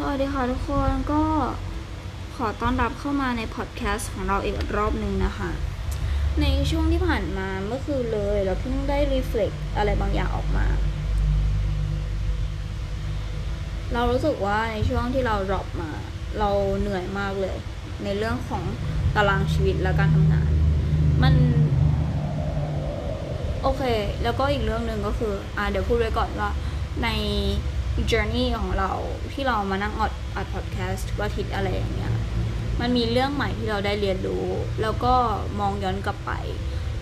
สวัสดีค่ะทุกคนก็ขอต้อนรับเข้ามาในพอดแคสต์ของเราอีกรอบหนึ่งนะคะ ในช่วงที่ผ่านมาเมื่อคืนเลย เราเพิ่งได้รีเฟล็กอะไรบางอย่างออกมา เรารู้สึกว่าในช่วงที่เราดรอปมา เราเหนื่อยมากเลย ในเรื่องของตารางชีวิตและการทำงาน มัน โอเค แล้วก็อีกเรื่องหนึ่งก็คือ อ่าเดี๋ยวพูดไว้ก่อนว่าใน journey ของเราที่เรามานั่งอัดอัดพอดแคสต์ทุกอาทิตย์อะไรอย่างเงี้ยมันมีเรื่องใหม่ที่เราได้เรียนรู้ แล้วก็มองย้อนกลับไป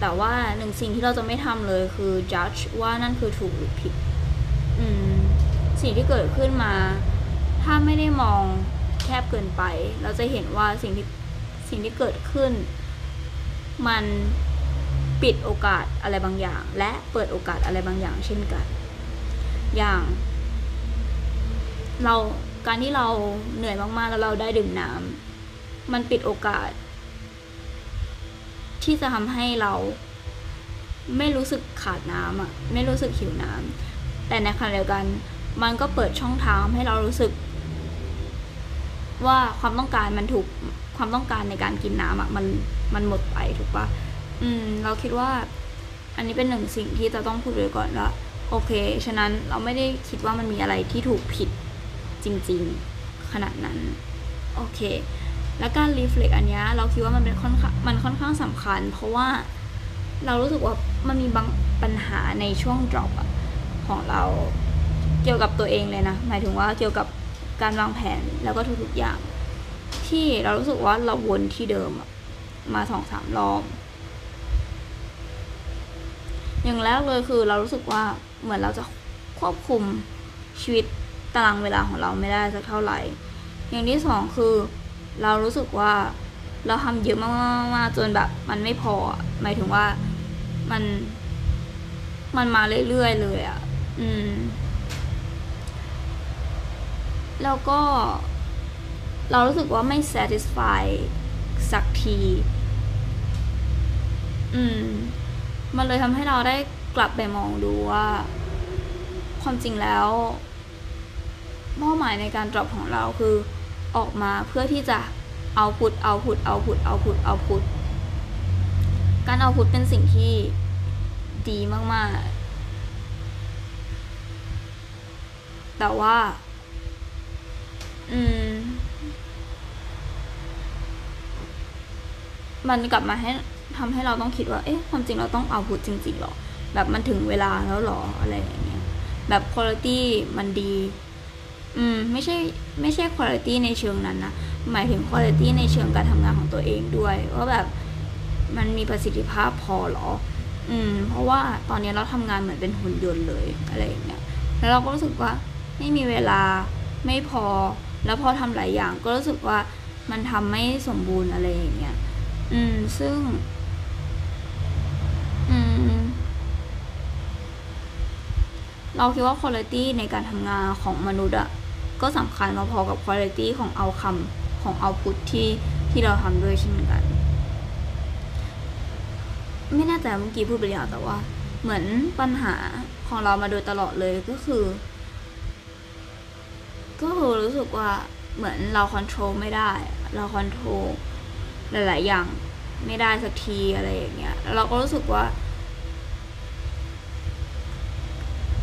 แต่ว่าหนึ่งสิ่งที่เราจะไม่ทำเลยคือ judge ว่านั่นคือถูกหรือผิดอืมสิ่งที่เกิดขึ้นมา ถ้าไม่ได้มองแคบเกินไป เราจะเห็นว่าสิ่งที่สิ่งที่เกิดขึ้น มันปิดโอกาสอะไรบางอย่าง และเปิดโอกาสอะไรบางอย่างเช่นกัน อย่าง เราการที่เราเหนื่อยมากๆ แล้วเราได้ดื่มน้ำมันปิดโอกาส ที่จะทำให้เรา ไม่รู้สึกขาดน้ำอะ ไม่รู้สึกหิวน้ำแต่ในขณะเดียวกัน มันก็เปิดช่องทางให้เรารู้สึก ว่าความต้องการมันถูกความต้องการในการกินน้ำอะ มันมันหมดไปถูกปะอืม เราคิดว่า อันนี้เป็นหนึ่งสิ่งที่จะต้องพูดไว้ก่อนว่าโอเค ฉะนั้นเราไม่ได้คิดว่ามันมีอะไรที่ถูกผิด จริง ๆ ขนาดนั้น โอเค และการรีเฟล็กอันนี้เราคิดว่ามันเป็นค่อนข้างมันค่อนข้างสำคัญ เพราะว่าเรารู้สึกว่ามันมีบางปัญหาในช่วง drop ของเราเกี่ยวกับตัวเองเลยนะ หมายถึงว่าเกี่ยวกับการวางแผนแล้วก็ทุกๆอย่าง ที่เรารู้สึกว่าเราวนที่เดิมมาสองสามรอบอย่างแรกเลยคือเรารู้สึกว่าเหมือนเราจะควบคุมชีวิต ตารางเวลาของเราไม่ได้สักเท่าไหร่ อย่างที่สองคือเรารู้สึกว่าเราทำเยอะมากๆจนแบบ มันไม่พอ หมายถึงว่ามัน มันมาเรื่อยๆเลยอะ่ะ อืม แล้วก็ เรารู้สึกว่าไม่ satisfy สักที อืม มันเลยทำให้เราได้กลับไปมองดูว่า ความจริงแล้ว เป้าหมายในการ drop ของเราคือออกมาเพื่อที่จะเอาพุทเอาพุทเอาพุทเอาพุทเอาพุทการเอาพุทเป็นสิ่งที่ดีมากๆ แต่ว่า อืม มันกลับมาให้ทำให้เราต้องคิดว่า เอ๊ะ ความจริงเราต้องเอาพุทจริงๆหรอ แบบมันถึงเวลาแล้วหรอ อะไรอย่างเงี้ย แบบคุณภาพมันดี อืมไม่ใช่ไม่ใช่คุณภาพในเชิงนั้นนะหมายถึงคุณภาพในเชิงการทำงานของตัวเองด้วยว่าแบบมันมีประสิทธิภาพพอหรอ อืม เพราะว่าตอนนี้เราทำงานเหมือนเป็นหุ่นยนต์เลยอะไรอย่างเงี้ยแล้วเราก็รู้สึกว่าไม่มีเวลาไม่พอ แล้วพอทำหลายอย่างก็รู้สึกว่ามันทำไม่สมบูรณ์อะไรอย่างเงี้ย อืม ซึ่ง อืม เราคิดว่าคุณภาพในการทำงานของมนุษย์อะก็สำคัญพอๆกับคุณภาพของเอาคำของเอาพุทที่ที่เราทำด้วยเช่นกัน ไม่แน่ใจเมื่อกี้พูดไปแล้วแต่ว่า เหมือนปัญหาของเรามาโดยตลอดเลยก็คือ ก็คือรู้สึกว่าเหมือนเราควบคุมไม่ได้ เราควบคุมหลาย ๆ อย่างไม่ได้สักทีอะไรอย่างเงี้ยเราก็รู้สึกว่า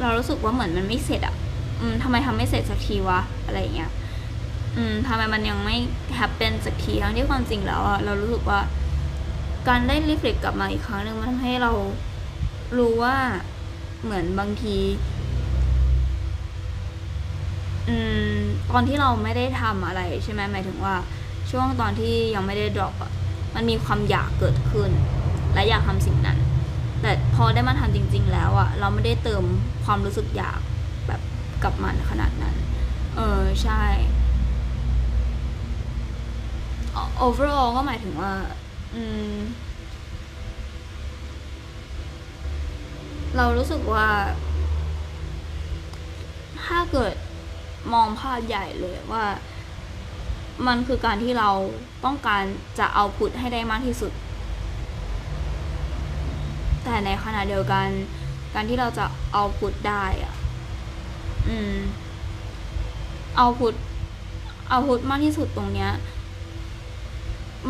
เรารู้สึกว่าเหมือนมันไม่เสร็จอะอืมทำไมทำไม่เสร็จสักทีวะอะไรเงี้ย อืมทำไมมันยังไม่แฮปเป็นสักทีทั้งที่ความจริงแล้วอะเรารู้สึกว่า การได้รีเฟล็กกลับมาอีกครั้งหนึ่งมันทำให้เรารู้ว่าเหมือนบางที อืม ตอนที่เราไม่ได้ทำอะไรใช่ไหมหมายถึงว่า ช่วงตอนที่ยังไม่ได้ดรอปอะมันมีความอยากเกิดขึ้น และอยากทำสิ่งนั้น แต่พอได้มาทำจริง ๆ แล้วอะเราไม่ได้เติมความรู้สึกอยากแบบกับมันขนาดนั้น เออใช่ overall ก็หมายถึงว่า อืม เรารู้สึกว่า ถ้าเกิดมองภาพใหญ่เลยว่า มันคือการที่เราต้องการจะเอาพุทให้ได้มากที่สุด แต่ในขณะเดียวกัน การที่เราจะเอาพุทได้อะอืม เอาพุทเอาพุทมากที่สุดตรงเนี้ย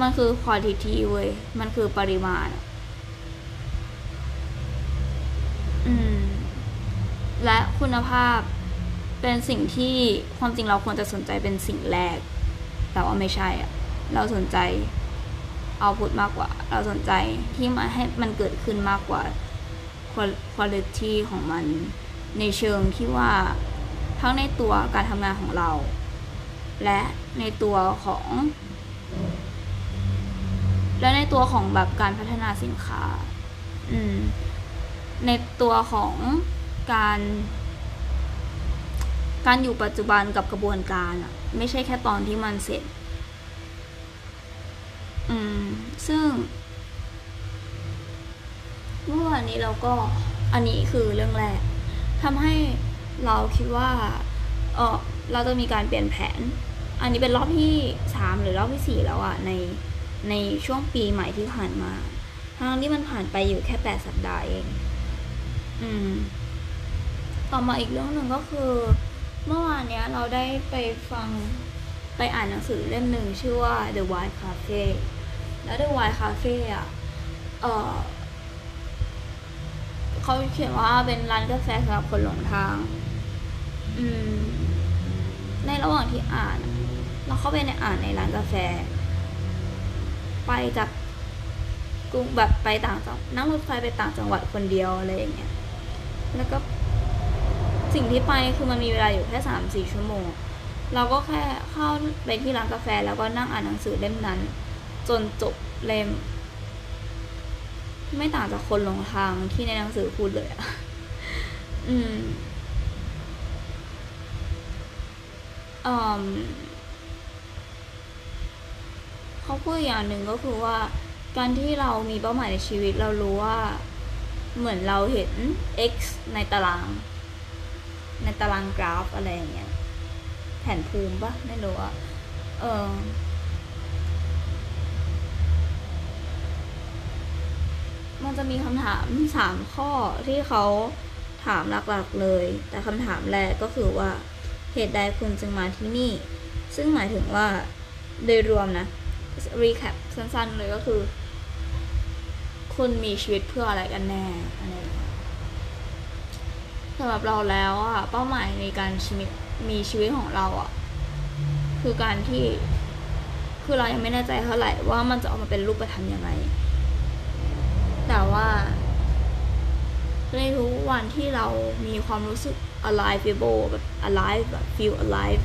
มันคือ quantity เว้ย มันคือปริมาณ อืม และคุณภาพเป็นสิ่งที่ความจริงเราควรจะสนใจเป็นสิ่งแรก แต่ว่าไม่ใช่อะเราสนใจ เอาพุทมากกว่า เราสนใจที่มาให้มันเกิดขึ้นมากกว่า quality ของมัน ในเชิงที่ว่าทั้งในตัวการทำงานของเรา และในตัวของ และในตัวของแบบการพัฒนาสินค้า อืม ในตัวของการ การอยู่ปัจจุบันกับกระบวนการอะไม่ใช่แค่ตอนที่มันเสร็จ อืม ซึ่งเมื่อวานนี้เราก็อันนี้คือเรื่องแรกทำให้เราคิดว่าเออเราจะมีการเปลี่ยนแผน อันนี้เป็นรอบที่สามหรือรอบที่สี่แล้วอะในในช่วงปีใหม่ที่ผ่านมาทั้งที่มันผ่านไปอยู่แค่แปดสัปดาห์เอง อืม ต่อมาอีกเรื่องหนึ่งก็คือ เมื่อวานเนี้ยเราได้ไปฟังไปอ่านหนังสือเล่มหนึ่งชื่อว่า The White Cafe แล้ว The White Cafe อะเออเขาเขียนว่าเป็นร้านกาแฟสำหรับคนหลงทาง อืม ในระหว่างที่อ่าน เราเข้าไปในอ่านในร้านกาแฟ ไปจากกรุงแบบไปต่างจังนั่งรถไฟไปต่างจังหวัดคนเดียวอะไรอย่างเงี้ย แล้วก็สิ่งที่ไปคือมันมีเวลาอยู่แค่สามสี่ชั่วโมง เราก็แค่เข้าไปที่ร้านกาแฟแล้วก็นั่งอ่านหนังสือเล่มนั้น จนจบเล่ม ไม่ต่างจากคนหลงทางที่ในหนังสือพูดเลยอะอืมอืมเขาพูดอย่างหนึ่งก็คือว่า การที่เรามีเป้าหมายในชีวิตเรารู้ว่า เหมือนเราเห็น x ในตาราง ในตารางกราฟอะไรอย่างเงี้ย แผนภูมิปะไม่รู้อะเออ มันจะมีคำถามสามข้อที่เขาถามหลักๆเลย แต่คำถามแรกก็คือว่าเหตุใดคุณจึงมาที่นี่ ซึ่งหมายถึงว่าโดยรวมนะ recap สั้นๆเลยก็คือ คุณมีชีวิตเพื่ออะไรกันแน่อะไรสำหรับเราแล้วอะเป้าหมายในการชีวิตมีชีวิตของเราอะคือการที่คือเรายังไม่แน่ใจเท่าไหร่ว่ามันจะออกมาเป็นรูปธรรมยังไง แต่ว่าในทุกวันที่เรามีความรู้สึก alive able แบบ alive แบบ feel alive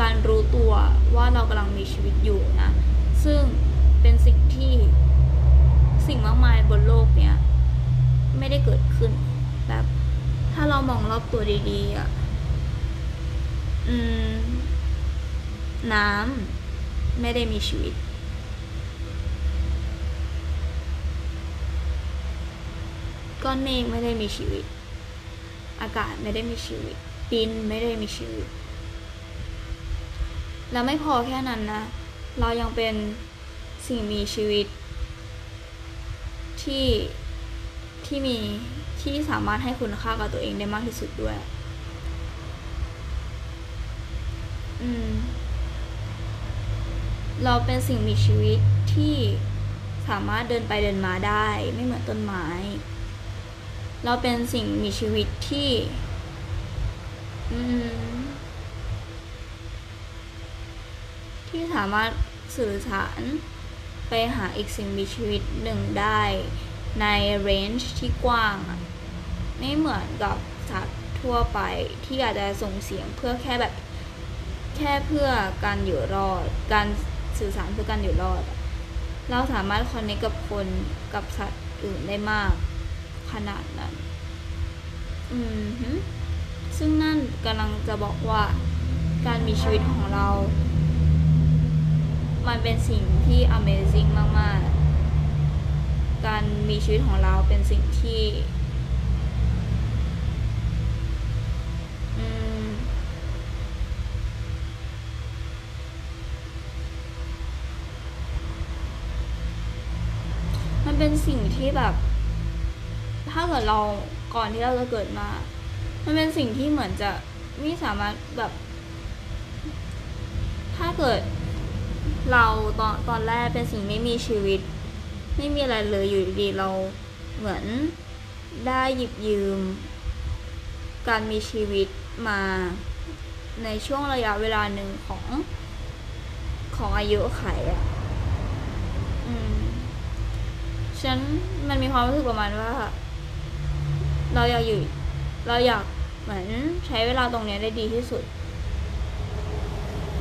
การรู้ตัวว่าเรากำลังมีชีวิตอยู่นะ ซึ่งเป็นสิ่งที่สิ่งมากมายบนโลกเนี้ยไม่ได้เกิดขึ้น แบบถ้าเรามองรอบตัวดีๆอะน้ำไม่ได้มีชีวิต ก้อนเมฆไม่ได้มีชีวิต อากาศไม่ได้มีชีวิต ดินไม่ได้มีชีวิต แล้วไม่พอแค่นั้นนะ เรายังเป็นสิ่งมีชีวิต ที่ที่มีที่สามารถให้คุณค่ากับตัวเองได้มากที่สุดด้วย อืม เราเป็นสิ่งมีชีวิตที่สามารถเดินไปเดินมาได้ ไม่เหมือนต้นไม้ เราเป็นสิ่งมีชีวิตที่ที่สามารถสื่อสารไปหาอีกสิ่งมีชีวิตหนึ่งได้ในเรนจ์ที่กว้าง ไม่เหมือนกับสัตว์ทั่วไปที่อาจจะส่งเสียงเพื่อแค่แบบแค่เพื่อการอยู่รอด การสื่อสารเพื่อการอยู่รอด เราสามารถคอนเนคกับคนกับสัตว์อื่นได้มาก ขนาดนั้น อืมซึ่งนั่นกำลังจะบอกว่า การมีชีวิตของเรา มันเป็นสิ่งที่ amazing มาก ๆ การมีชีวิตของเราเป็นสิ่งที่มันเป็นสิ่งที่แบบ ถ้าเกิดเราก่อนที่เราจะเกิดมา มันเป็นสิ่งที่เหมือนจะไม่สามารถแบบ ถ้าเกิดเราตอนตอนแรกเป็นสิ่งไม่มีชีวิต ไม่มีอะไรเลยอยู่ดีเราเหมือนได้หยิบยืม การมีชีวิตมาในช่วงระยะเวลาหนึ่งของของอายุไขอะอืมฉันมันมีความรู้สึกประมาณว่า เราอยากอยู่ เราอยากเหมือนใช้เวลาตรงนี้ได้ดีที่สุด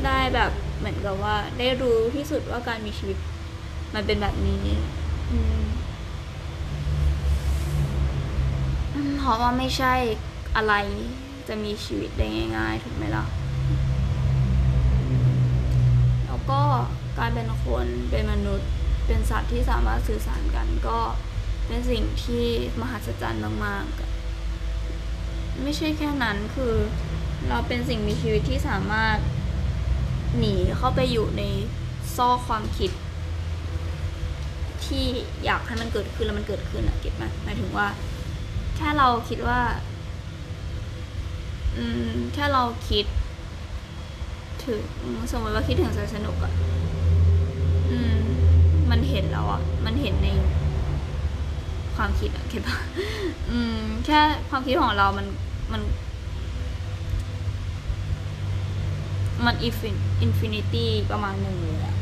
ได้แบบเหมือนกับว่า ได้รู้ที่สุดว่าการมีชีวิต มันเป็นแบบนี้เพราะว่าไม่ใช่อะไรจะมีชีวิตได้ง่าย ๆ ถูกไหมล่ะ แล้วก็การเป็นคนเป็นมนุษย์ เป็นสัตว์ที่สามารถสื่อสารกันก็ เป็นสิ่งที่มหัศจรรย์มากๆ ไม่ใช่แค่นั้นคือเราเป็นสิ่งมีชีวิตที่สามารถหนีเข้าไปอยู่ในซอกความคิด ที่อยากให้มันเกิดขึ้นแล้วมันเกิดขึ้นอะเก็ตไหมหมายถึงว่า แค่เราคิดว่า อืมแค่เราคิด ถึงสมมติว่าคิดถึงสนุกอะอืม มันเห็นแล้วอะมันเห็นใน ความคิดอะเก็ตปะอืม แค่ความคิดของเรามันมัน มัน infinity ประมาณหนึ่งเลยอะ